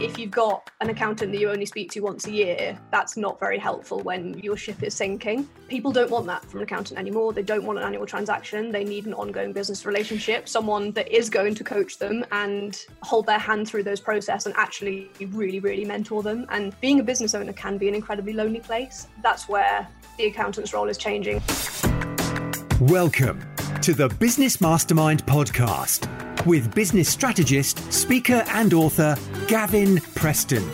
if you've got an accountant that you only speak to once a year, that's not very helpful when your ship is sinking. People don't want that from an accountant anymore. They don't want an annual transaction. They need an ongoing business relationship, someone that is going to coach them and hold their hand through those process and actually really, really mentor them. And being a business owner can be an incredibly lonely place. That's where the accountant's role is changing. Welcome to the Business Mastermind podcast with business strategist, speaker, and author Gavin Preston.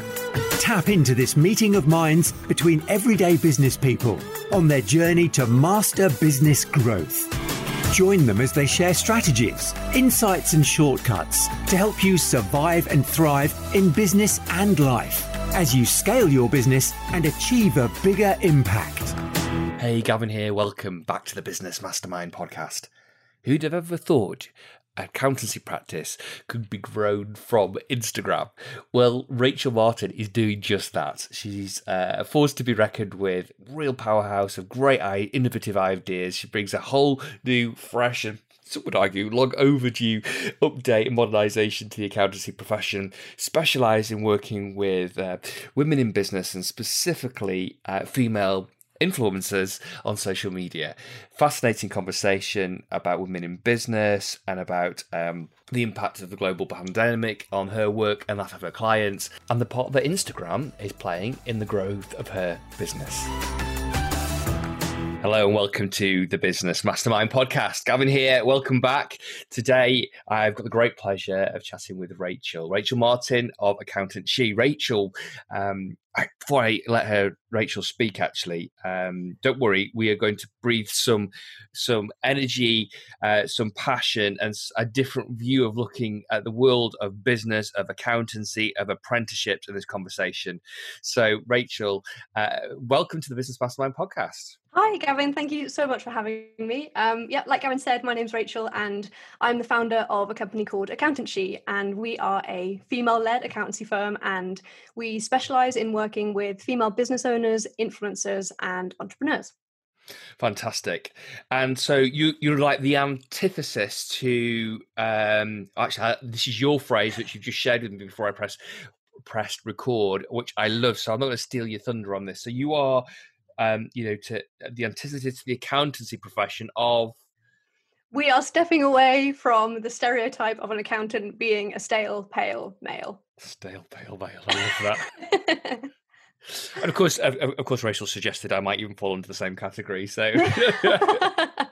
Tap into this meeting of minds between everyday business people on their journey to master business growth. Join them as they share strategies, insights, and shortcuts to help you survive and thrive in business and life as you scale your business and achieve a bigger impact. Hey, Gavin here. Welcome back to the Business Mastermind podcast. Who'd have ever thought accountancy practice could be grown from Instagram. Well, Rachel Martin is doing just that. She's uh, force to be reckoned with, real powerhouse of great, innovative ideas. She brings a whole new, fresh, and some would argue long overdue update and modernisation to the accountancy profession, specialise in working with uh, women in business and specifically uh, female influencers on social media. Fascinating conversation about women in business and about um, the impact of the global pandemic on her work and that of her clients, and the part that Instagram is playing in the growth of her business. Hello and welcome to the Business Mastermind podcast. Gavin here. Welcome back. Today, I've got the great pleasure of chatting with Rachel, Rachel Martin of Accountant She. Rachel, um, before I let her Rachel speak, actually, um, don't worry. We are going to breathe some some energy, uh, some passion, and a different view of looking at the world of business, of accountancy, of apprenticeships in this conversation. So, Rachel, uh, welcome to the Business Mastermind podcast. Hi, Gavin. Thank you so much for having me. Um, yeah, like Gavin said, my name's Rachel, and I'm the founder of a company called Accountant She. And we are a female-led accountancy firm, and we specialize in working with female business owners, influencers, and entrepreneurs. Fantastic. And so you you're like the antithesis to um actually this is your phrase which you've just shared with me before I press pressed record, which I love. So I'm not going to steal your thunder on this. So you are um, you know, to the antithesis to the accountancy profession of we are stepping away from the stereotype of an accountant being a stale, pale male. Stale, pale male. I love that. and of course, of, of, course, Rachel suggested I might even fall into the same category. So,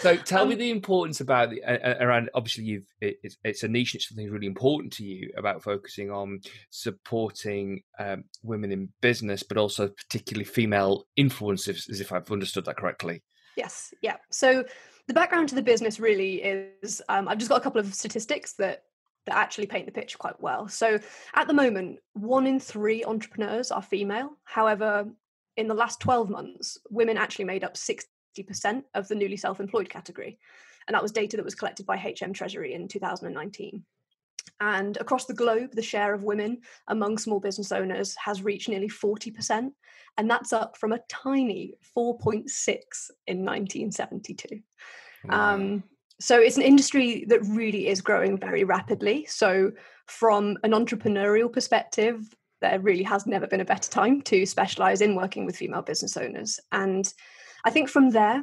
so tell um, me the importance about the, uh, around. Obviously, you've it, it's, it's, a niche. It's something really important to you about focusing on supporting um, women in business, but also particularly female influencers, as if I've understood that correctly. Yes. Yeah. So the background to the business really is um, I've just got a couple of statistics that that actually paint the picture quite well. So at the moment, one in three entrepreneurs are female. However, in the last 12 months, women actually made up 60% of the newly self employed category. And that was data that was collected by HM Treasury in 2019. And across the globe, the share of women among small business owners has reached nearly 40%. And that's up from a tiny 4.6 in 1972. Wow. Um, so it's an industry that really is growing very rapidly. So, from an entrepreneurial perspective, there really has never been a better time to specialize in working with female business owners. And I think from there,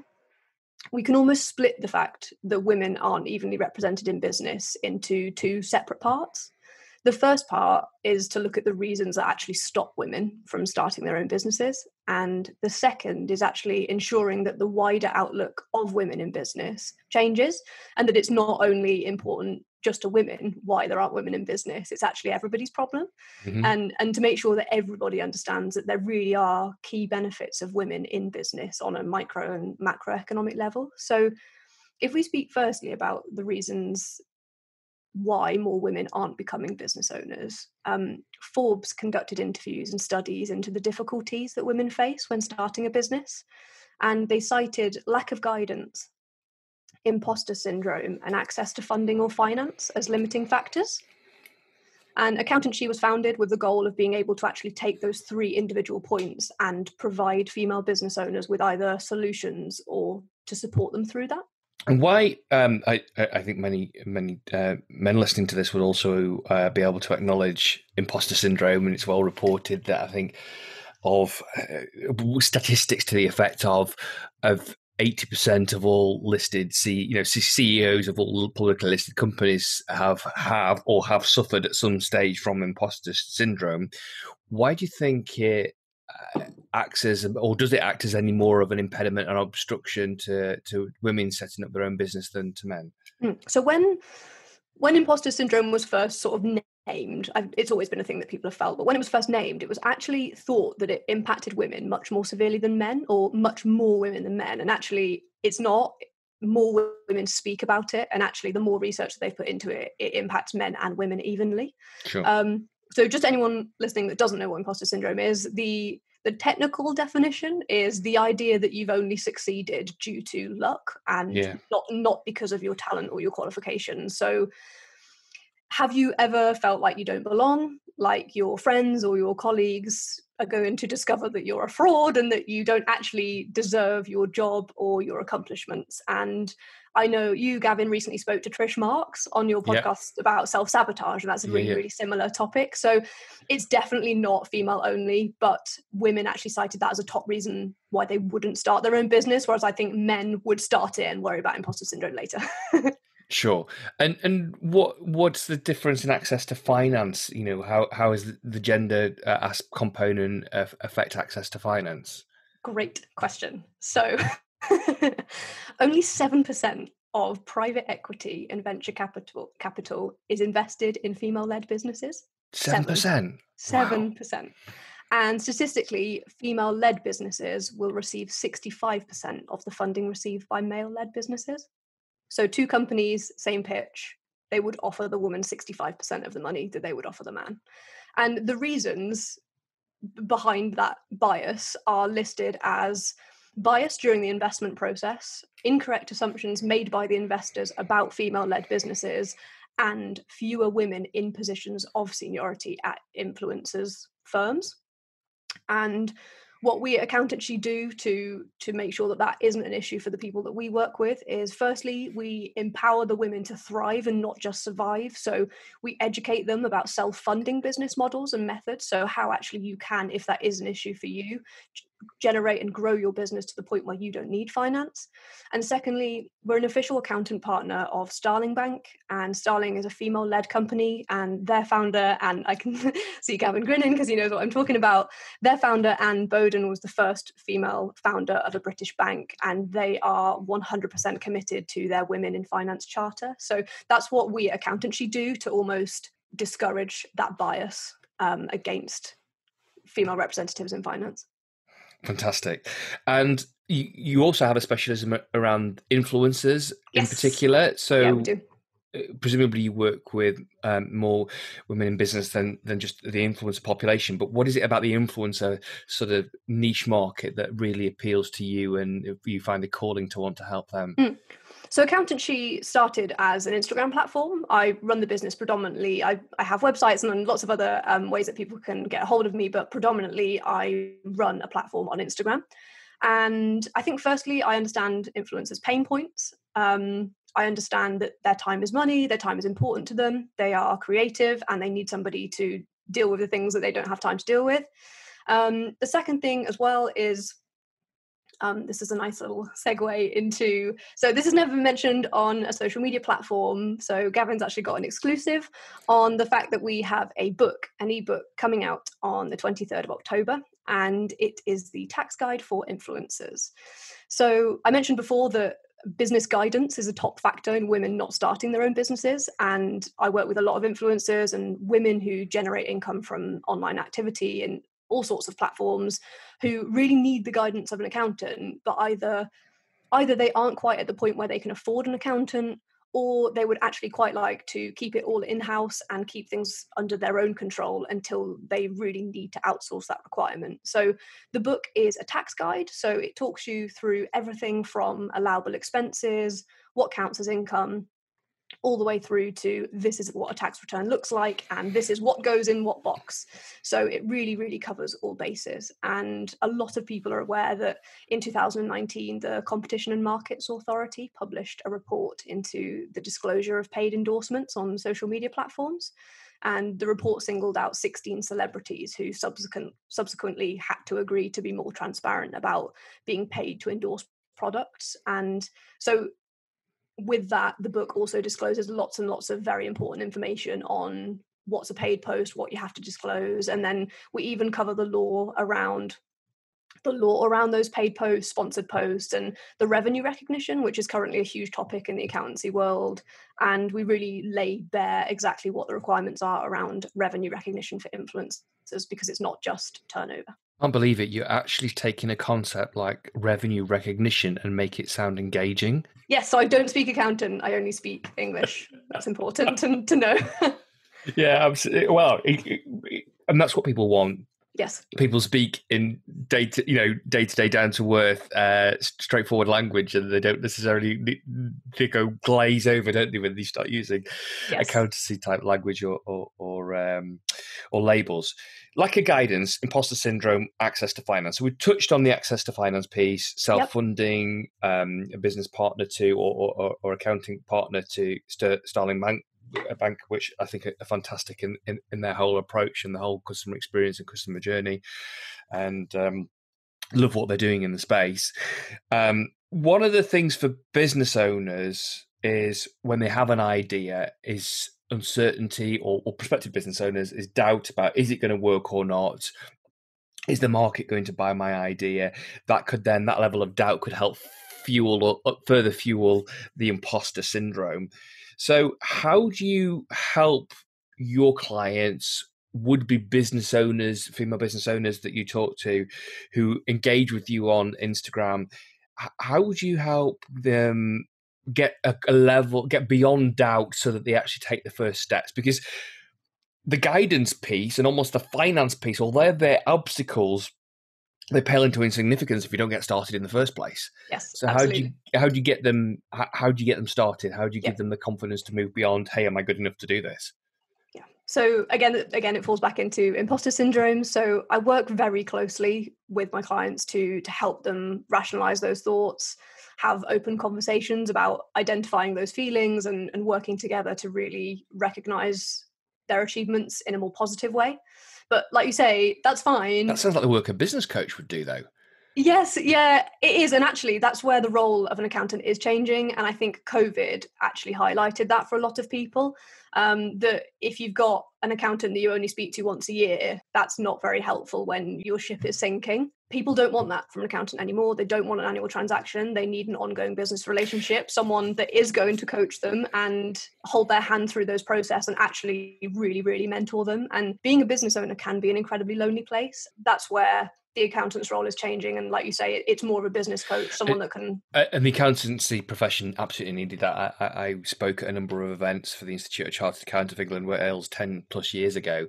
we can almost split the fact that women aren't evenly represented in business into two separate parts. The first part is to look at the reasons that actually stop women from starting their own businesses. And the second is actually ensuring that the wider outlook of women in business changes and that it's not only important just to women why there aren't women in business it's actually everybody's problem mm-hmm. and and to make sure that everybody understands that there really are key benefits of women in business on a micro and macroeconomic level so if we speak firstly about the reasons why more women aren't becoming business owners. Um, Forbes conducted interviews and studies into the difficulties that women face when starting a business, and they cited lack of guidance, imposter syndrome, and access to funding or finance as limiting factors. And Accountant She was founded with the goal of being able to actually take those three individual points and provide female business owners with either solutions or to support them through that. And why? Um, I I think many many uh, men listening to this would also uh, be able to acknowledge imposter syndrome, and it's well reported that I think of uh, statistics to the effect of of eighty percent of all listed C, you know CEOs of all publicly listed companies have have or have suffered at some stage from imposter syndrome. Why do you think it uh, acts as, or does it act as any more of an impediment and obstruction to to women setting up their own business than to men? Hmm. So when when imposter syndrome was first sort of named, it's always been a thing that people have felt, but when it was first named, it was actually thought that it impacted women much more severely than men, or much more women than men. And actually, it's not. More women speak about it, and actually, the more research that they've put into it, it impacts men and women evenly. Sure. Um, so, just anyone listening that doesn't know what imposter syndrome is, the the technical definition is the idea that you've only succeeded due to luck and yeah. not not because of your talent or your qualifications. So have you ever felt like you don't belong, like your friends or your colleagues are going to discover that you're a fraud and that you don't actually deserve your job or your accomplishments? And I know you, Gavin, recently spoke to Trish Marks on your podcast yeah. about self sabotage, and that's a really, yeah, yeah. really similar topic. So it's definitely not female only, but women actually cited that as a top reason why they wouldn't start their own business, whereas I think men would start it and worry about imposter syndrome later. Sure. And and what what's the difference in access to finance? You know, how how is the gender uh, component uh, affect access to finance? Great question. So, only seven percent of private equity and venture capital capital is invested in female-led businesses. Seven percent. Seven percent. And statistically, female led businesses will receive 65% of the funding received by male led businesses. So two companies, same pitch, they would offer the woman 65% of the money that they would offer the man. And the reasons behind that bias are listed as bias during the investment process, incorrect assumptions made by the investors about female led businesses, and fewer women in positions of seniority at influencers firms. And what we at Accountant She do to to make sure that that isn't an issue for the people that we work with is firstly we empower the women to thrive and not just survive. So we educate them about self-funding business models and methods. So how actually you can if that is an issue for you generate and grow your business to the point where you don't need finance. And secondly, we're an official accountant partner of Starling Bank, and Starling is a female led company, and their founder, and I can see Gavin grinning because he knows what I'm talking about. Their founder, Anne Boden, was the first female founder of a British bank, and they are 100% committed to their Women in Finance Charter. So that's what we at Accountant She do to almost discourage that bias um, against female representatives in finance. Fantastic. And you, you also have a specialism around influencers yes. in particular. So yeah, we do. Uh, presumably you work with um, more women in business than than just the influencer population but what is it about the influencer sort of niche market that really appeals to you and you find a calling to want to help them mm. So Accountant She started as an Instagram platform. I run the business predominantly. I, I have websites and lots of other um, ways that people can get a hold of me, but predominantly I run a platform on Instagram. And I think firstly, I understand influencers' pain points. Um, I understand that their time is money, their time is important to them. They are creative and they need somebody to deal with the things that they don't have time to deal with. Um, the second thing as well is um, this is a nice little segue into. So, this has never mentioned on a social media platform. So, Gavin's actually got an exclusive on the fact that we have a book, an ebook coming out on the 23rd of October, and it is the tax guide for influencers. So, I mentioned before that business guidance is a top factor in women not starting their own businesses. And I work with a lot of influencers and women who generate income from online activity and all sorts of platforms who really need the guidance of an accountant but either either they aren't quite at the point where they can afford an accountant or they would actually quite like to keep it all in house and keep things under their own control until they really need to outsource that requirement. So, the book is a tax guide. So, it talks you through everything from allowable expenses, what counts as income, all the way through to this is what a tax return looks like and this is what goes in what box. So it really, really covers all bases. And a lot of people are aware that in 2019, the Competition and Markets Authority published a report into the disclosure of paid endorsements on social media platforms. And the report singled out 16 celebrities who subsequent, subsequently had to agree to be more transparent about being paid to endorse products. And so with that, the book also discloses lots and lots of very important information on what's a paid post, what you have to disclose, and then we even cover the law around the law around those paid posts, sponsored posts, and the revenue recognition, which is currently a huge topic in the accountancy world. And we really lay bare exactly what the requirements are around revenue recognition for influencers because it's not just turnover. I can't believe it. You're actually taking a concept like revenue recognition and make it sound engaging. Yes, so I don't speak accountant. I only speak English. That's important to, to know. yeah, absolutely. Well, it, it, and that's what people want. Yes. People speak in day to you know day to day down to earth, uh, straightforward language, and they don't necessarily they go glaze over, don't they, when they start using yes. accountancy type language or or or, um, or labels like a guidance, imposter syndrome, access to finance. So we touched on the access to finance piece, self funding, yep. um, a business partner to, or, or, or accounting partner to Starling Bank, a bank which I think are fantastic in, in, in, their whole approach and the whole customer experience and customer journey, and um, love what they're doing in the space. Um, one of the things for business owners is when they have an idea is uncertainty or, or prospective business owners is doubt about is it going to work or not? Is the market going to buy my idea? That could then that level of doubt could help fuel or uh, further fuel the imposter syndrome so how do you help your clients would be business owners female business owners that you talk to who engage with you on instagram how would you help them get a, a level, get beyond doubt so that they actually take the first steps. Because the guidance piece and almost the finance piece, although they're obstacles, they pale into insignificance if you don't get started in the first place. Yes. So absolutely. how do you how do you get them how, how do you get them started? How do you give them the confidence to move beyond? Hey, am I good enough to do this? Yeah. So again, again, it falls back into imposter syndrome. So I work very closely with my clients to to help them rationalize those thoughts, have open conversations about identifying those feelings and, and working together to really recognize their achievements in a more positive way. But like you say, that's fine. That sounds like the work a business coach would do, though. Yes, yeah, it is. And actually, that's where the role of an accountant is changing. And I think COVID actually highlighted that for a lot of people. Um, that if you've got an accountant that you only speak to once a year, that's not very helpful when your ship is sinking. People don't want that from an accountant anymore. They don't want an annual transaction. They need an ongoing business relationship, someone that is going to coach them and hold their hand through those process and actually really, really mentor them. And being a business owner can be an incredibly lonely place. That's where the accountant's role is changing and like you say it's more of a business coach someone that can and the accountancy profession absolutely needed that I, I, spoke at a number of events for the institute of chartered accountants of england where wales 10 plus years ago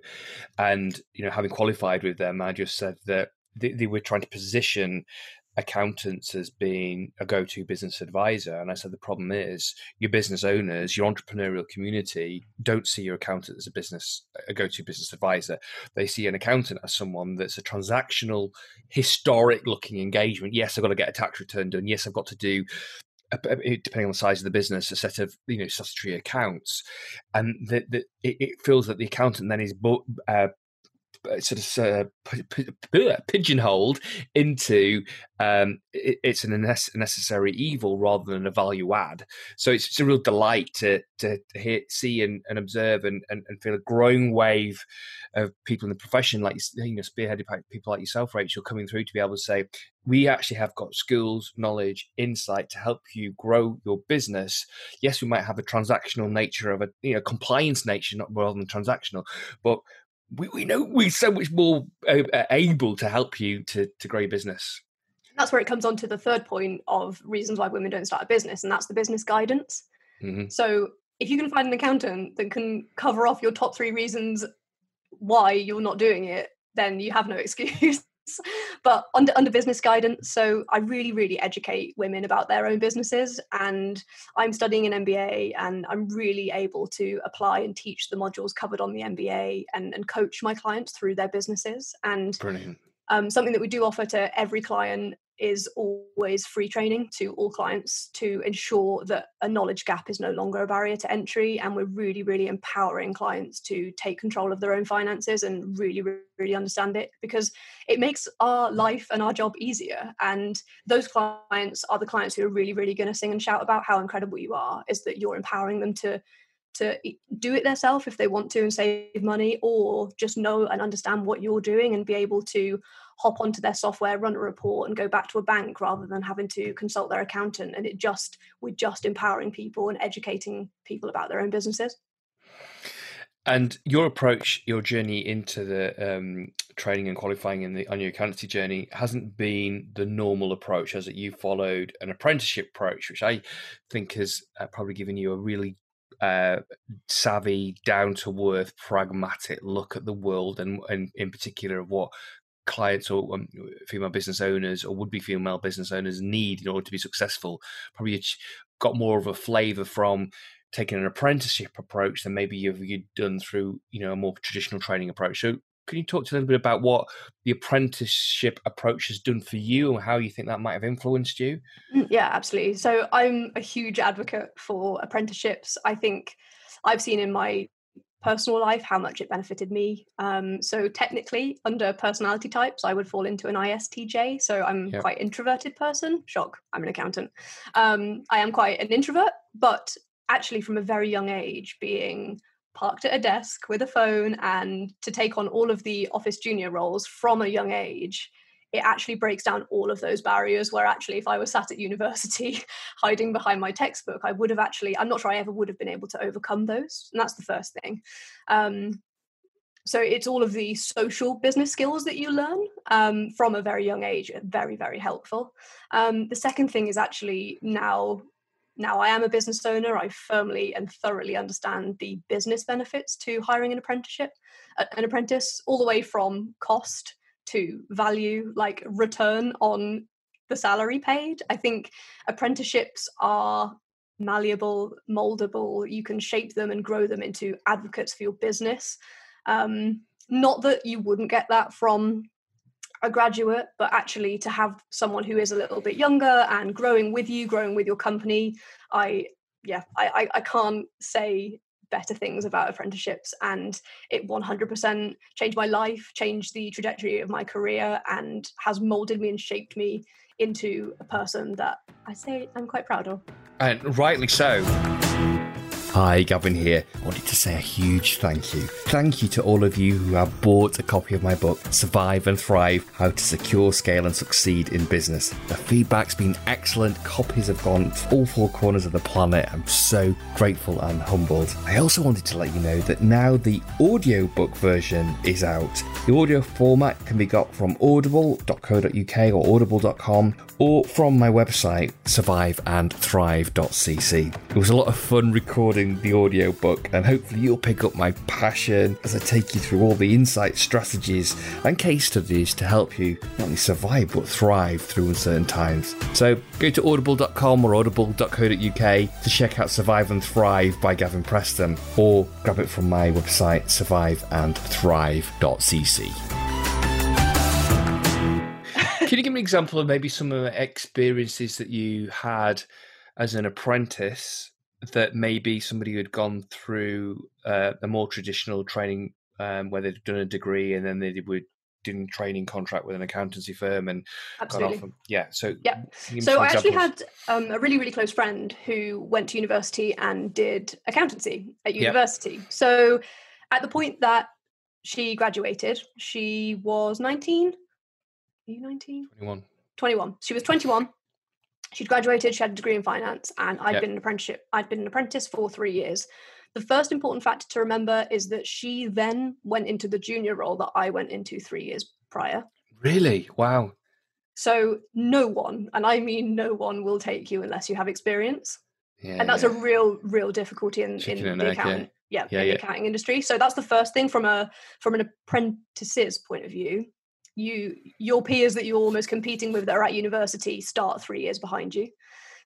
and you know having qualified with them i just said that they, they were trying to position accountants as being a go-to business advisor. And i said the problem is your business owners your entrepreneurial community don't see your accountant as a business a go-to business advisor. They see an accountant as someone that's a transactional historic looking engagement. Yes i've got to get a tax return done. Yes i've got to do depending on the size of the business, a set of you know statutory accounts, and that it, feels that the accountant then is uh, uh, sort of uh, pigeonholed into um, it, it's a necessary evil rather than a value add. So it's, it's a real delight to to hear, see and, and observe and, and, and, feel a growing wave of people in the profession, like you know, spearheaded by people like yourself, Rachel, coming through to be able to say we actually have got skills, knowledge, insight to help you grow your business. Yes, we might have a transactional nature of a you know compliance nature, not rather than transactional, but we, we know we're so much more uh, uh, able to help you to, to grow your business. That's where it comes on to the third point of reasons why women don't start a business, and that's the business guidance. Mm-hmm. So if you can find an accountant that can cover off your top three reasons why you're not doing it, then you have no excuse. But under under business guidance. So I really, really educate women about their own businesses, and I'm studying an MBA, and I'm really able to apply and teach the modules covered on the MBA, and and coach my clients through their businesses. And Brilliant. Um, something that we do offer to every client is always free training to all clients to ensure that a knowledge gap is no longer a barrier to entry and we're really really empowering clients to take control of their own finances and really really understand it because it makes our life and our job easier. And those clients are the clients who are really really going to sing and shout about how incredible you are is that you're empowering them to to do it themselves if they want to and save money or just know and understand what you're doing and be able to hop onto their software run a report and go back to a bank rather than having to consult their accountant. And it just we're just empowering people and educating people about their own businesses. And your approach, your journey into the um, training and qualifying in the on your accountancy journey hasn't been the normal approach, has it? You followed an apprenticeship approach, which I think has uh, probably given you a really uh, savvy, down to earth, pragmatic look at the world, and, and in particular of what clients or um, female business owners or would be female business owners need in order to be successful. Probably got more of a flavour from taking an apprenticeship approach than maybe you've, you've done through you know a more traditional training approach. So can you talk to a little bit about what the apprenticeship approach has done for you and how you think that might have influenced you? Mm, yeah, absolutely. So I'm a huge advocate for apprenticeships. I think I've seen in my personal life how much it benefited me. Um, so technically, under personality types, I would fall into an ISTJ. So I'm yep. quite introverted person. Shock, I'm an accountant. Um, I am quite an introvert, but actually from a very young age, being parked at a desk with a phone and to take on all of the office junior roles from a young age it actually breaks down all of those barriers where actually if i was sat at university hiding behind my textbook i would have actually i'm not sure i ever would have been able to overcome those and that's the first thing. Um, so it's all of the social business skills that you learn um, from a very young age very very helpful. Um, the second thing is actually now now I am a business owner, I firmly and thoroughly understand the business benefits to hiring an apprenticeship, an apprentice, all the way from cost to value, like return on the salary paid. I think apprenticeships are malleable, moldable. You can shape them and grow them into advocates for your business. Um, not that you wouldn't get that from a graduate, but actually to have someone who is a little bit younger and growing with you, growing with your company, I yeah, I I, I can't say better things about apprenticeships and it 100% changed my life changed the trajectory of my career and has molded me and shaped me into a person that i say i'm quite proud of. And rightly so Hi, Gavin here. I wanted to say a huge thank you. Thank you to all of you who have bought a copy of my book, Survive and Thrive How to Secure, Scale and Succeed in Business. The feedback's been excellent. Copies have gone to all four corners of the planet. I'm so grateful and humbled. I also wanted to let you know that now the audiobook version is out. The audio format can be got from audible.co.uk or audible.com or from my website, surviveandthrive.cc. It was a lot of fun recording the audio book, and hopefully, you'll pick up my passion as I take you through all the insights, strategies, and case studies to help you not only survive but thrive through uncertain times. So, go to audible.com or audible.co.uk to check out Survive and Thrive by Gavin Preston, or grab it from my website, surviveandthrive.cc. Can you give me an example of maybe some of the experiences that you had as an apprentice that maybe somebody who had gone through uh, a more traditional training um, where they'd done a degree and then they were doing training contract with an accountancy firm and Absolutely. got off. yeah. So yeah. So I actually had um, a really really close friend who went to university and did accountancy at university. Yep. So at the point that she graduated, she was nineteen are you 19? 21. 21. She was 21. She'd graduated, she had a degree in finance, and i had yep. been an apprenticeship. I'd been an apprentice for three years. The first important factor to remember is that she then went into the junior role that I went into three years prior. Really? Wow. So no one, and I mean no one, will take you unless you have experience. Yeah, and that's yeah. a real, real difficulty in, in the accounting, yeah, yeah, in the accounting industry. So that's the first thing from a from an apprentice's point of view you your peers that you're almost competing with that are at university start three years behind you.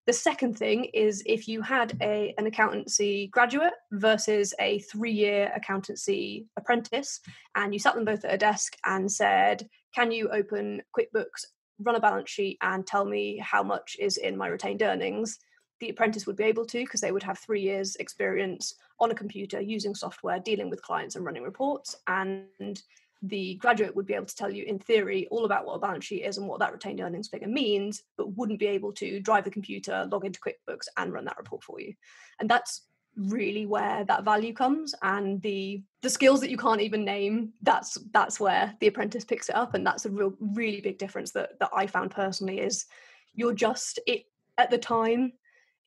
The second thing is if you had a an accountancy graduate versus a three year accountancy apprentice, and you sat them both at a desk and said, "Can you open QuickBooks, run a balance sheet, and tell me how much is in my retained earnings?" The apprentice would be able to because they would have three years experience on a computer using software, dealing with clients and running reports, and the graduate would be able to tell you in theory all about what a balance sheet is and what that retained earnings figure means but wouldn't be able to drive the computer log into quickbooks and run that report for you. And that's really where that value comes and the the skills that you can't even name that's that's where the apprentice picks it up and that's a real really big difference that that I found personally is you're just it at the time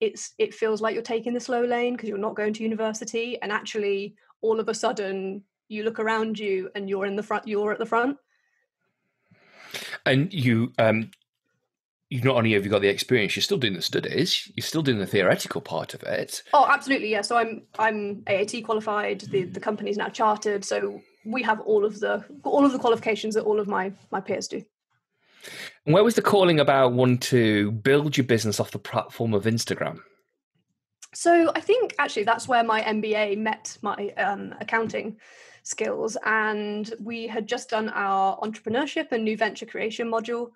it's it feels like you're taking the slow lane because you're not going to university and actually all of a sudden you look around you and you're in the front you're at the front. And you um you not only have you got the experience you're still doing the studies you're still doing the theoretical part of it. Oh absolutely yeah. So i'm i'm aat qualified the the company's now chartered so we have all of the all of the qualifications that all of my my peers do. And where was the calling about wanting to build your business off the platform of instagram? So i think actually that's where my mba met my um, accounting skills. And we had just done our entrepreneurship and new venture creation module.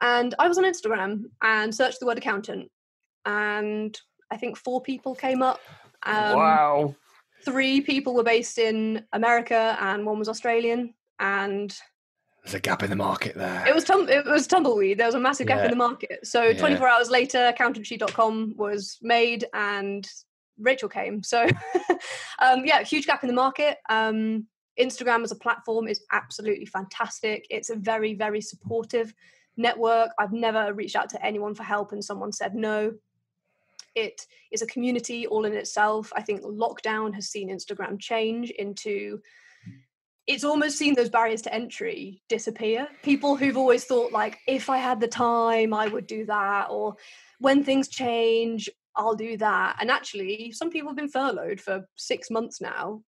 And I was on Instagram and searched the word accountant. And I think four people came up. Um, wow. Three people were based in America and one was Australian. And there's a gap in the market there. It was tum- it was tumbleweed. There was a massive gap yeah. in the market. So yeah. 24 hours later, accountantsheet.com was made and Rachel came. So, um, yeah, huge gap in the market. Um, Instagram as a platform is absolutely fantastic. It's a very, very supportive network. I've never reached out to anyone for help and someone said no. It is a community all in itself. I think lockdown has seen Instagram change into it's almost seen those barriers to entry disappear. People who've always thought, like, if I had the time, I would do that, or when things change, I'll do that. And actually, some people have been furloughed for six months now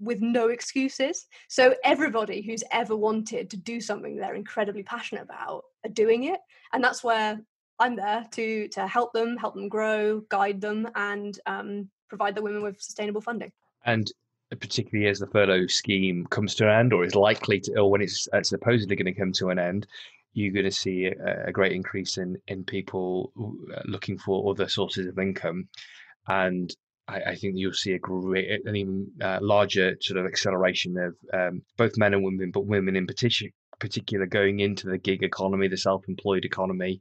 with no excuses. So everybody who's ever wanted to do something they're incredibly passionate about are doing it. And that's where I'm there to to help them, help them grow, guide them, and um, provide the women with sustainable funding. And particularly as the furlough scheme comes to an end, or is likely to, or when it's uh, supposedly going to come to an end, you're going to see a, a great increase in in people uh, looking for other sources of income, and I, I think you'll see a great, an even uh, larger sort of acceleration of um, both men and women, but women in particular, particular going into the gig economy, the self-employed economy,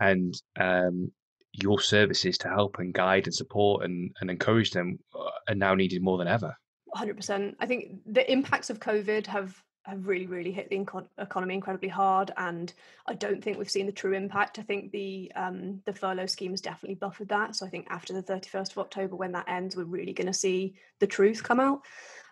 and um, your services to help and guide and support and, and encourage them uh, are now needed more than ever. 100%. I think the impacts of COVID have have really really hit the economy incredibly hard and i don't think we've seen the true impact. I think the um, the furlough scheme has definitely buffered that so i think after the 31st of october when that ends we're really going to see the truth come out.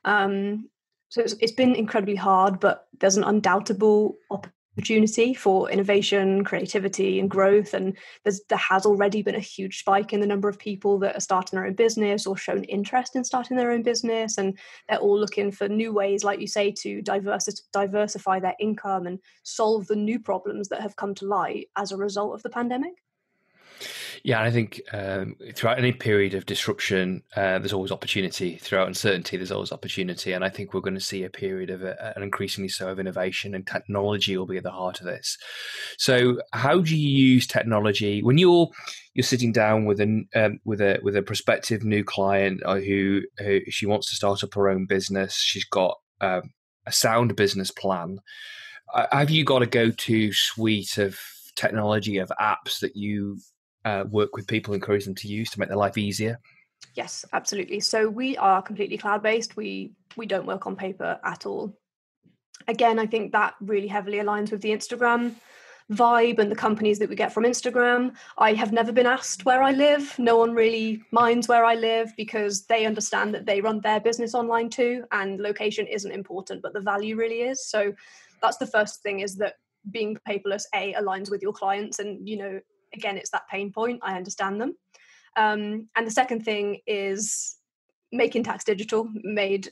Um, so it's, it's been incredibly hard but there's an undoubtable op- opportunity for innovation, creativity, and growth. And there has already been a huge spike in the number of people that are starting their own business or shown interest in starting their own business. And they're all looking for new ways, like you say, to diversi- diversify their income and solve the new problems that have come to light as a result of the pandemic. Yeah, I think um, throughout any period of disruption, uh, there's always opportunity. Throughout uncertainty, there's always opportunity, and I think we're going to see a period of uh, an increasingly so of innovation and technology will be at the heart of this. So, how do you use technology when you're you're sitting down with a um, with a with a prospective new client uh, who who she wants to start up her own business? She's got um, a sound business plan. Uh, have you got a go to suite of technology of apps that you uh, work with people, encourage them to use to make their life easier? Yes, absolutely. So we are completely cloud based. We we don't work on paper at all. Again, I think that really heavily aligns with the Instagram vibe and the companies that we get from Instagram. I have never been asked where I live. No one really minds where I live because they understand that they run their business online too and location isn't important, but the value really is. So that's the first thing is that being paperless a aligns with your clients and you know again, it's that pain point. I understand them. Um, and the second thing is making tax digital made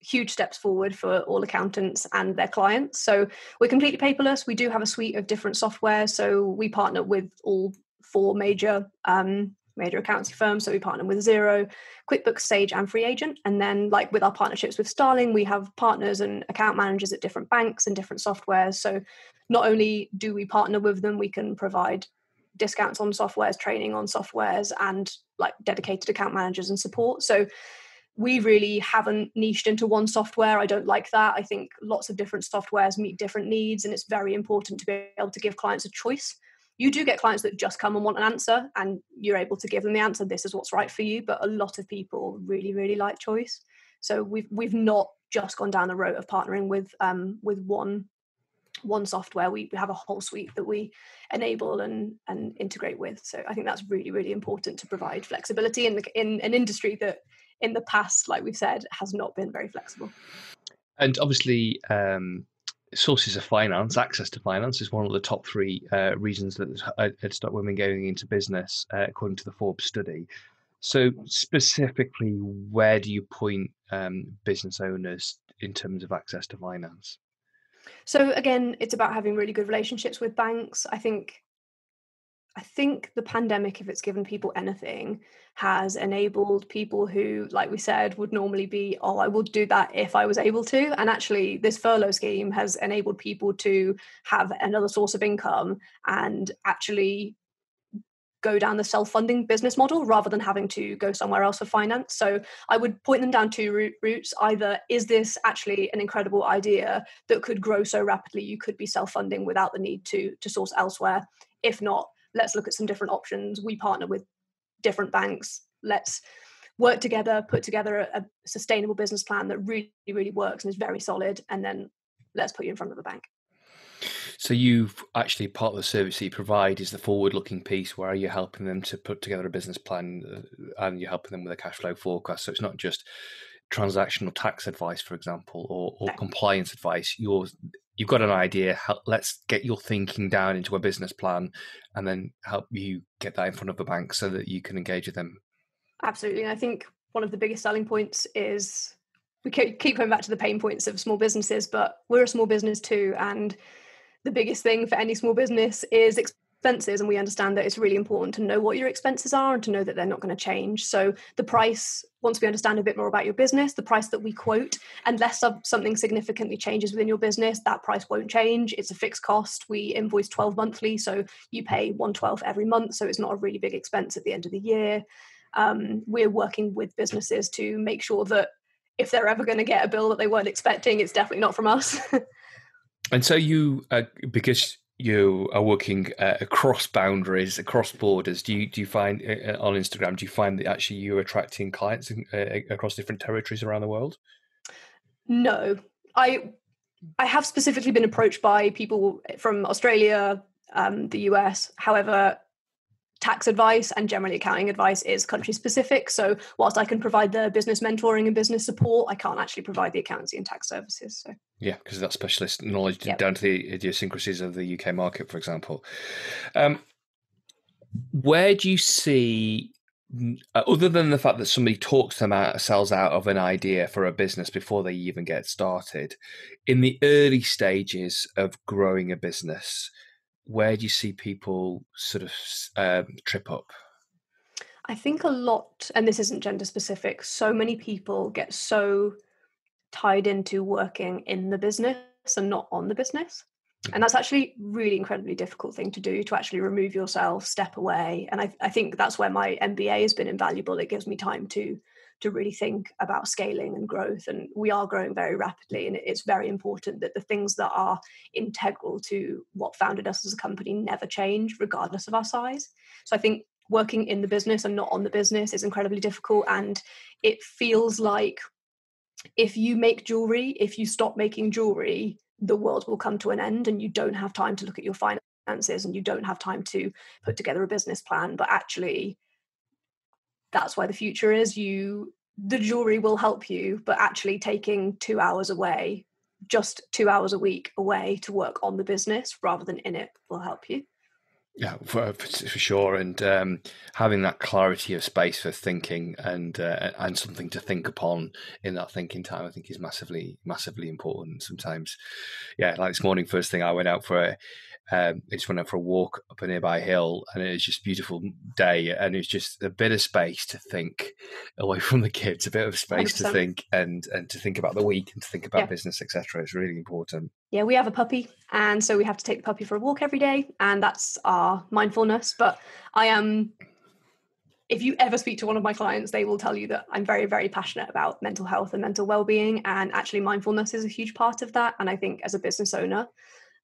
huge steps forward for all accountants and their clients. So we're completely paperless. We do have a suite of different software. So we partner with all four major um, major accountancy firms. So we partner with Xero, QuickBooks, Sage, and Free Agent. And then, like with our partnerships with Starling, we have partners and account managers at different banks and different softwares. So not only do we partner with them, we can provide discounts on softwares, training on softwares, and like dedicated account managers and support. So we really haven't niched into one software. I don't like that. I think lots of different softwares meet different needs, and it's very important to be able to give clients a choice. You do get clients that just come and want an answer, and you're able to give them the answer. This is what's right for you. But a lot of people really, really like choice. So we've we've not just gone down the road of partnering with um, with one one software. We have a whole suite that we enable and and integrate with. So I think that's really, really important to provide flexibility in the, in an industry that in the past, like we've said, has not been very flexible. And obviously, um, sources of finance, access to finance, is one of the top three uh, reasons that had stopped women going into business, uh, according to the Forbes study. So, specifically, where do you point um, business owners in terms of access to finance? So, again, it's about having really good relationships with banks. I think I think the pandemic, if it's given people anything, has enabled people who, like we said, would normally be, oh, I would do that if I was able to. And actually, this furlough scheme has enabled people to have another source of income and actually go down the self-funding business model rather than having to go somewhere else for finance. So i would point them down two routes. Either is this actually an incredible idea that could grow so rapidly you could be self-funding without the need to to source elsewhere? If not let's look at some different options. We partner with different banks. Let's work together put together a, a, sustainable business plan that really really works and is very solid and then let's put you in front of a bank so you've actually part of the service that you provide is the forward looking piece where you're helping them to put together a business plan uh, and you're helping them with a cash flow forecast. So it's not just transactional tax advice for example or, or compliance advice. You're you've got an idea how, let's get your thinking down into a business plan and then help you get that in front of a bank so that you can engage with them. Absolutely and i think one of the biggest selling points is we keep going back to the pain points of small businesses but we're a small business too and the biggest thing for any small business is expenses and we understand that it's really important to know what your expenses are and to know that they're not going to change. So the price once we understand a bit more about your business the price that we quote unless something significantly changes within your business that price won't change. It's a fixed cost. We invoice 12 monthly so you pay 112 every month so it's not a really big expense at the end of the year. Um, we're working with businesses to make sure that if they're ever going to get a bill that they weren't expecting it's definitely not from us and so you uh, because you are working uh, across boundaries, across borders. Do you do you find uh, uh on Instagram? Do you find that actually you're attracting clients in, uh, across different territories around the world? No, I I have specifically been approached by people from Australia, um, the US. However, tax advice and generally accounting advice is country specific. So whilst I can provide the business mentoring and business support, I can't actually provide the accountancy and tax services. So yeah, because that specialist knowledge yep. down to the idiosyncrasies of the UK market, for example. Um, where do you see uh, other than the fact that somebody talks them out, sells out of an idea for a business before they even get started, in the early stages of growing a business, where do you see people sort of um, trip up? I think a lot, and this isn't gender specific, so many people get so tied into working in the business and not on the business. And mm-hmm. that's actually really incredibly difficult thing to do to actually remove yourself, step away. And I, I think that's where my MBA has been invaluable. It gives me time to to really think about scaling and growth. And we are growing very rapidly. And it's very important that the things that are integral to what founded us as a company never change, regardless of our size. So I think working in the business and not on the business is incredibly difficult. And it feels like if you make jewelry, if you stop making jewelry, the world will come to an end and you don't have time to look at your finances and you don't have time to put together a business plan. But actually, that's where the future is you the jewelry will help you but actually taking two hours away just two hours a week away to work on the business rather than in it will help you Yeah, for, for sure, and um, having that clarity of space for thinking and uh, and something to think upon in that thinking time, I think is massively massively important. Sometimes, yeah, like this morning, first thing I went out for a, um, I just went out for a walk up a nearby hill, and it was just a beautiful day, and it was just a bit of space to think away from the kids, a bit of space 100%. to think and and to think about the week and to think about yeah. business, etc. It's really important. Yeah, we have a puppy, and so we have to take the puppy for a walk every day, and that's our mindfulness. But I am. If you ever speak to one of my clients, they will tell you that I'm very, very passionate about mental health and mental well-being, and actually, mindfulness is a huge part of that. And I think as a business owner,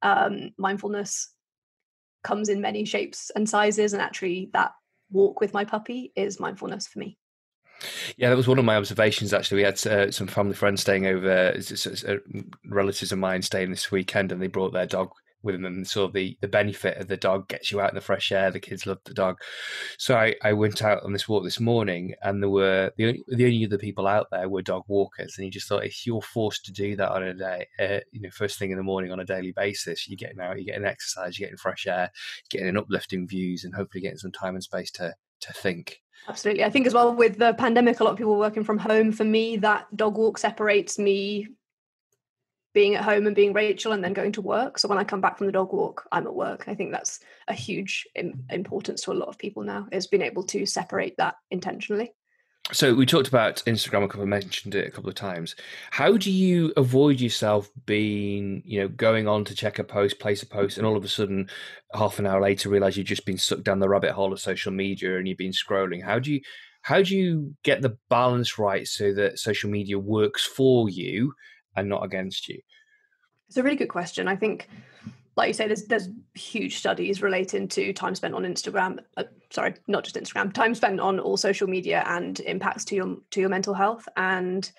um, mindfulness comes in many shapes and sizes and actually that walk with my puppy is mindfulness for me yeah, that was one of my observations. Actually, we had uh, some family friends staying over, uh, relatives of mine staying this weekend, and they brought their dog with them and saw the the benefit of the dog gets you out in the fresh air. The kids love the dog, so I, I went out on this walk this morning, and there were the only the only other people out there were dog walkers, and you just thought if you're forced to do that on a day, uh, you know, first thing in the morning on a daily basis, you're getting out, you're getting exercise, you're getting fresh air, getting an uplifting views, and hopefully getting some time and space to to think. Absolutely. I think as well with the pandemic, a lot of people working from home. For me, that dog walk separates me being at home and being Rachel and then going to work. So when I come back from the dog walk, I'm at work. I think that's a huge importance to a lot of people now is being able to separate that intentionally. So we talked about Instagram a couple mentioned it a couple of times. How do you avoid yourself being, you know, going on to check a post, place a post, and all of a sudden, half an hour later, realize you've just been sucked down the rabbit hole of social media and you've been scrolling? How do you how do you get the balance right so that social media works for you and not against you? It's a really good question. I think, like you say, there's there's huge studies relating to time spent on Instagram. Uh, sorry, not just Instagram. Time spent on all social media and impacts to your to your mental health. And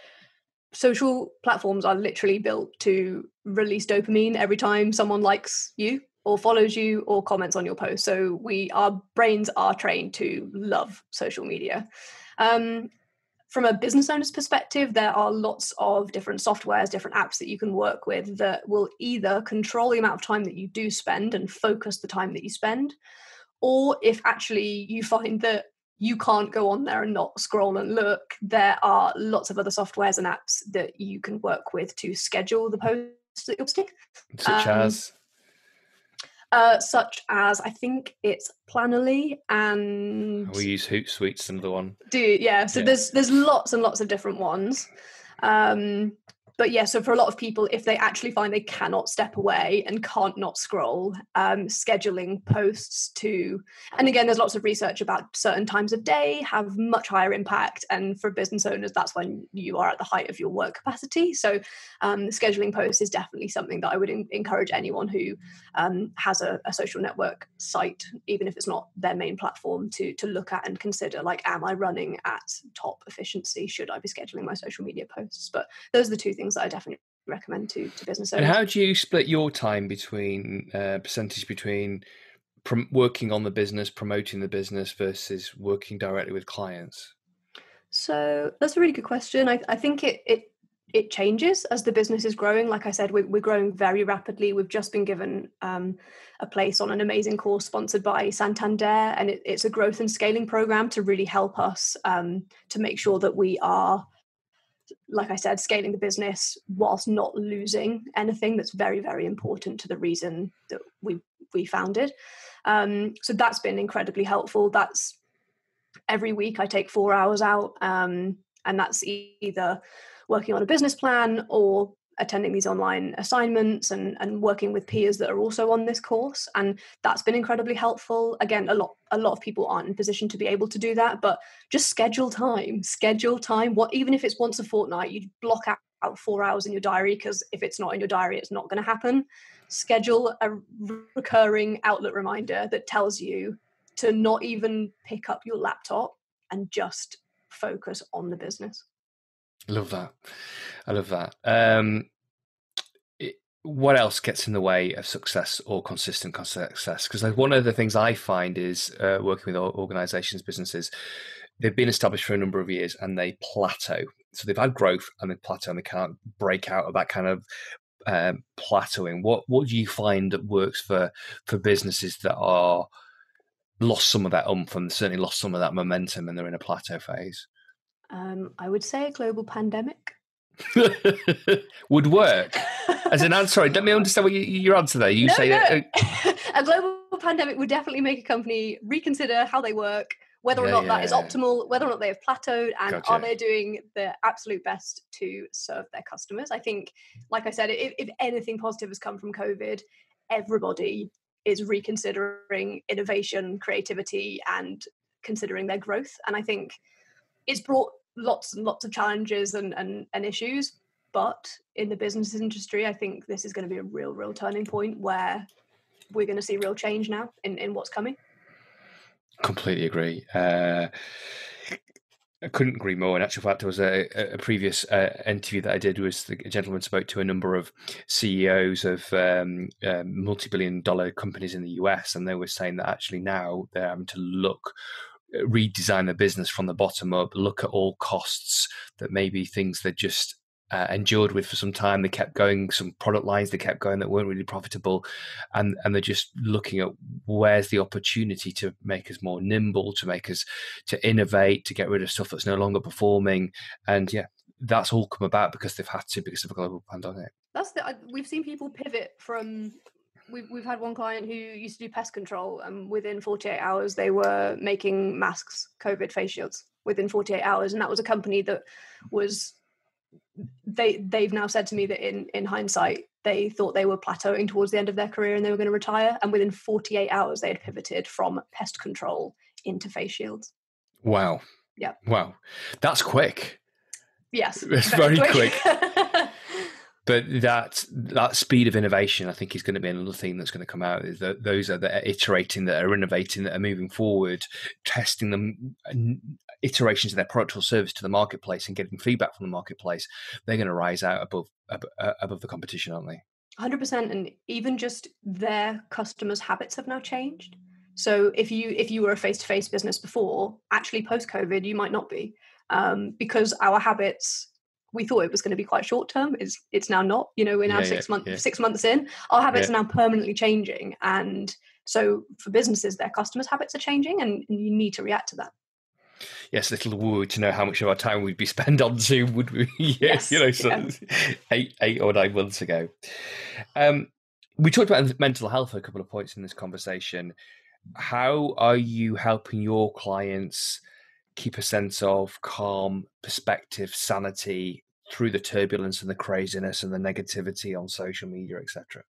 social platforms are literally built to release dopamine every time someone likes you or follows you or comments on your post. So we our brains are trained to love social media. Um, from a business owner's perspective, there are lots of different softwares, different apps that you can work with that will either control the amount of time that you do spend and focus the time that you spend, or if actually you find that you can't go on there and not scroll and look, there are lots of other softwares and apps that you can work with to schedule the posts that you're posting. Such um, as? Uh, such as I think it's Planoly and we use Hootsuite's another one. Do yeah. So yeah. there's there's lots and lots of different ones. Um, but yeah, so for a lot of people, if they actually find they cannot step away and can't not scroll, um, scheduling posts to, and again, there's lots of research about certain times of day have much higher impact. And for business owners, that's when you are at the height of your work capacity. So um, scheduling posts is definitely something that I would in- encourage anyone who um, has a, a social network site, even if it's not their main platform, to to look at and consider like, am I running at top efficiency? Should I be scheduling my social media posts? But those are the two things things that I definitely recommend to to business owners. And how do you split your time between uh, percentage between prom- working on the business, promoting the business versus working directly with clients? So that's a really good question. I, I think it it it changes as the business is growing. Like I said, we're, we're growing very rapidly. We've just been given um, a place on an amazing course sponsored by Santander, and it, it's a growth and scaling program to really help us um, to make sure that we are like I said, scaling the business whilst not losing anything that's very, very important to the reason that we we founded. Um, so that's been incredibly helpful. That's every week I take four hours out, um, and that's either working on a business plan or attending these online assignments and, and working with mm-hmm. peers that are also on this course and that's been incredibly helpful. Again a lot a lot of people aren't in position to be able to do that but just schedule time schedule time. What even if it's once a fortnight you block out, out four hours in your diary because if it's not in your diary it's not going to happen. Schedule a recurring Outlook reminder that tells you to not even pick up your laptop and just focus on the business Love that. I love that. Um, it, what else gets in the way of success or consistent success? Because like one of the things I find is uh, working with organizations, businesses, they've been established for a number of years and they plateau. So they've had growth and they plateau and they can't break out of that kind of um, plateauing. What what do you find that works for for businesses that are lost some of that umph and certainly lost some of that momentum and they're in a plateau phase? Um, I would say a global pandemic. would work as an answer. Sorry, let me understand what you, your answer there. You no, say no. that, uh, a global pandemic would definitely make a company reconsider how they work, whether or Yeah, not that is yeah. optimal, whether or not they have plateaued, and Gotcha. are they doing the absolute best to serve their customers. I think, like I said, if, if anything positive has come from COVID, everybody is reconsidering innovation, creativity, and considering their growth. And I think it's brought lots and lots of challenges and, and, and issues. But in the business industry, I think this is going to be a real, real turning point where we're going to see real change now in, in what's coming. Completely agree. Uh, I couldn't agree more. In actual fact, there was a, a previous uh, interview that I did was the, gentleman spoke to a number of CEOs of um, uh, multi-billion-dollar companies in the US, and they were saying that actually now they're having to look redesign the business from the bottom up, look at all costs that maybe things that just uh, endured with for some time. They kept going, some product lines they kept going that weren't really profitable, and and they're just looking at where's the opportunity to make us more nimble, to make us to innovate, to get rid of stuff that's no longer performing, and yeah, that's all come about because they've had to because of a global pandemic. That's the I- we've seen people pivot from. We've we've had one client who used to do pest control, and within 48 hours they were making masks, COVID face shields within 48 hours, and that was a company that was. They they've now said to me that in in hindsight they thought they were plateauing towards the end of their career and they were going to retire, and within 48 hours they had pivoted from pest control into face shields. Wow. Yeah. Wow. That's quick. Yes, It's very But that that speed of innovation, I think, is going to be another thing that's going to come out. Is that those are that are iterating, that are innovating, that are moving forward, testing them iterations of their product or service to the marketplace, and getting feedback from the marketplace. They're going to rise out above ab- uh, above the competition, aren't they? Hundred percent, and even just their customers' habits have now changed. So if you if you were a face to face business before, actually post COVID, you might not be, um, because our habits. We thought it was going to be quite short term. It's it's now not. You know, we're now Yeah, six yeah, months yeah. six months in. Our habits are now permanently changing, and so for businesses, their customers' habits are changing, and, you need to react to that. Yes, little woo to know how much of our time we'd be spent on Zoom, would we? Yes, you know, so eight eight or nine months ago. Um, we talked about mental health a couple of points in this conversation. How are you helping your clients keep a sense of calm, perspective, sanity through the turbulence and the craziness and the negativity on social media, etc.?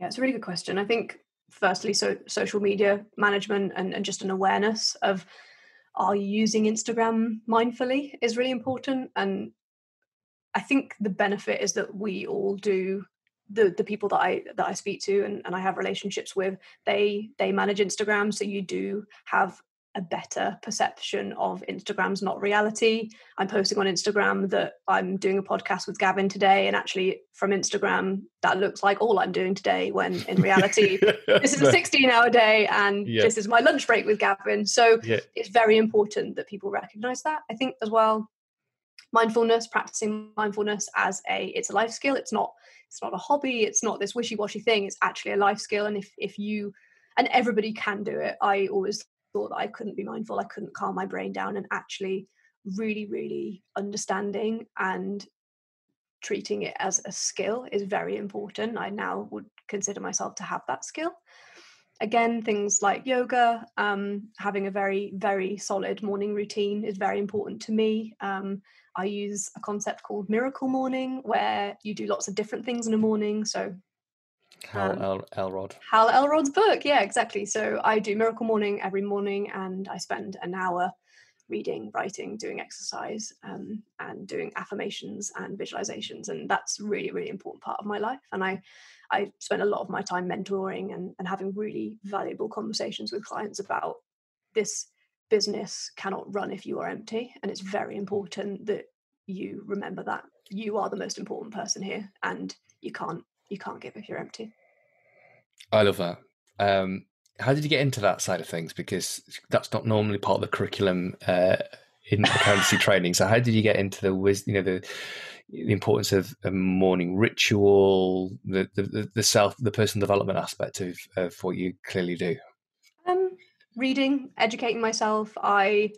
Yeah, it's a really good question. I think firstly, so social media management and, and just an awareness of are you using Instagram mindfully is really important. And I think the benefit is that we all do the the people that I that I speak to and, and I have relationships with, they they manage Instagram. So you do have a better perception of Instagram's not reality. I'm posting on Instagram that I'm doing a podcast with Gavin today, and actually from Instagram, that looks like all I'm doing today. When in reality, this is a 16 hour day, and Yeah. this is my lunch break with Gavin. So Yeah. it's very important that people recognize that. I think as well, mindfulness, practicing mindfulness as a it's a life skill. It's not it's not a hobby. It's not this wishy washy thing. It's actually a life skill. And if if you and everybody can do it. I always thought that I couldn't be mindful. I couldn't calm my brain down and actually really, really understanding and treating it as a skill is very important. I now would consider myself to have that skill. Again, things like yoga, um, having a very, very solid morning routine is very important to me. Um, I use a concept called miracle morning where you do lots of different things in a morning. So Hal Um, El- Elrod. Hal Elrod's book. Yeah, exactly. So I do Miracle Morning every morning, and I spend an hour reading, writing, doing exercise, um, and doing affirmations and visualizations, and that's really, really important part of my life. And I, I spend a lot of my time mentoring and, and having really valuable conversations with clients about this business cannot run if you are empty, and it's very important that you remember that you are the most important person here, and you can't you can't give if you're empty. I love that. Um, how did you get into that side of things? Because that's not normally part of the curriculum uh, in accountancy training. So how did you get into the wis- you know the the importance of a morning ritual, the, the the- the self, the personal development aspect of of what you clearly do? Um, reading, educating myself. I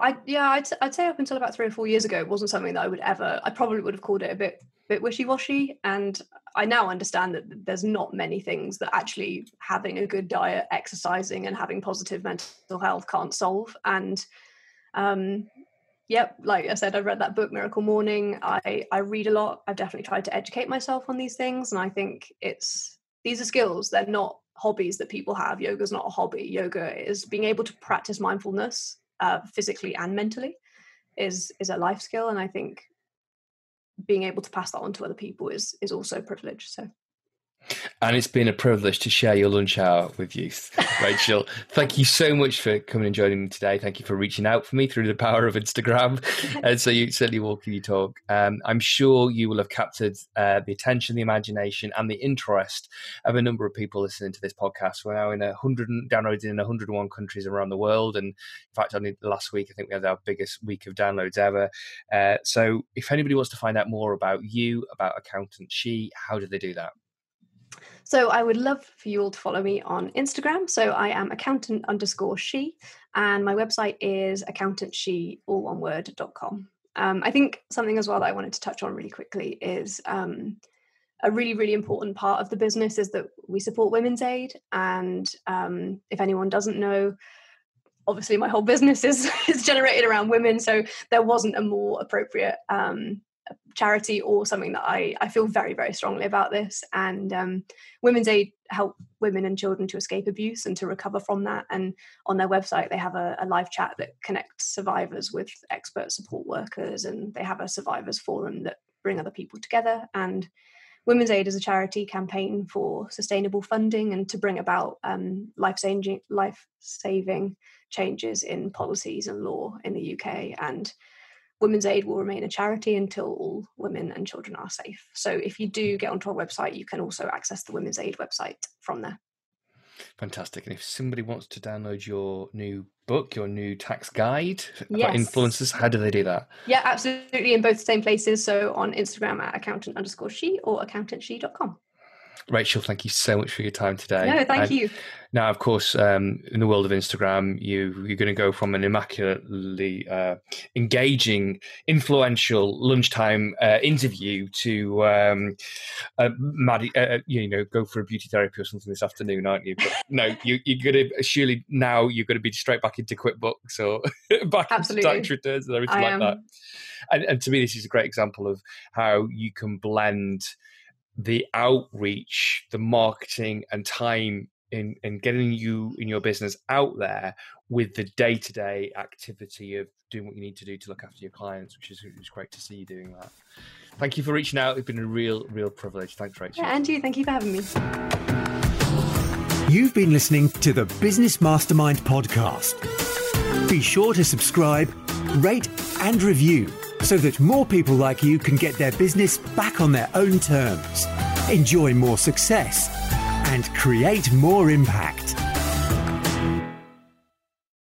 I yeah, I'd I'd say up until about three or four years ago, it wasn't something that I would ever. I probably would have called it a bit bit wishy washy, and I now understand that there's not many things that actually having a good diet, exercising, and having positive mental health can't solve. And um, yep, like I said, I've read that book Miracle Morning. I I read a lot. I've definitely tried to educate myself on these things, and I think it's these are skills. They're not hobbies that people have. Yoga is not a hobby. Yoga is being able to practice mindfulness uh, physically and mentally is is a life skill and i think being able to pass that on to other people is is also a privilege so and it's been a privilege to share your lunch hour with you, Rachel. thank you so much for coming and joining me today. Thank you for reaching out for me through the power of Instagram. and so you certainly walking your talk. Um, I'm sure you will have captured uh, the attention, the imagination, and the interest of a number of people listening to this podcast. We're now in a hundred downloads in 101 countries around the world, and in fact, only last week I think we had our biggest week of downloads ever. Uh, so if anybody wants to find out more about you, about Accountant She, how do they do that? So I would love for you all to follow me on Instagram. So I am accountant underscore she, and my website is accountantshe, all one word, dot com. Um, I think something as well that I wanted to touch on really quickly is um, a really, really important part of the business is that we support Women's Aid. And um, if anyone doesn't know, obviously my whole business is, is generated around women. So there wasn't a more appropriate um, charity or something that I, I feel very, very strongly about this. And um, Women's Aid help women and children to escape abuse and to recover from that. And on their website, they have a, a live chat that connects survivors with expert support workers, and they have a survivors forum that bring other people together. And Women's Aid is a charity campaign for sustainable funding and to bring about um, life-saving, life-saving changes in policies and law in the UK. And Women's Aid will remain a charity until all women and children are safe. So if you do get onto our website, you can also access the Women's Aid website from there. Fantastic. And if somebody wants to download your new book, your new tax guide about influencers, how do they do that? Yeah, absolutely. In both the same places. So on Instagram at accountant underscore she or accountantshe.com. Rachel, thank you so much for your time today. No, thank and you. Now, of course, um, in the world of Instagram, you you're going to go from an immaculately uh, engaging, influential lunchtime uh, interview to um, uh, Maddie, uh, you know, go for a beauty therapy or something this afternoon, aren't you? But no, you, you're going to surely now you're going to be straight back into QuickBooks or back Absolutely. into tax returns and everything I like am. that. And, and to me, this is a great example of how you can blend the outreach, the marketing, and time in, in getting you in your business out there with the day to day activity of doing what you need to do to look after your clients, which is, which is great to see you doing that. Thank you for reaching out. It's been a real, real privilege. Thanks, Rachel. Yeah, and you. Thank you for having me. You've been listening to the Business Mastermind podcast. Be sure to subscribe, rate, and review so that more people like you can get their business back on their own terms, enjoy more success, and create more impact.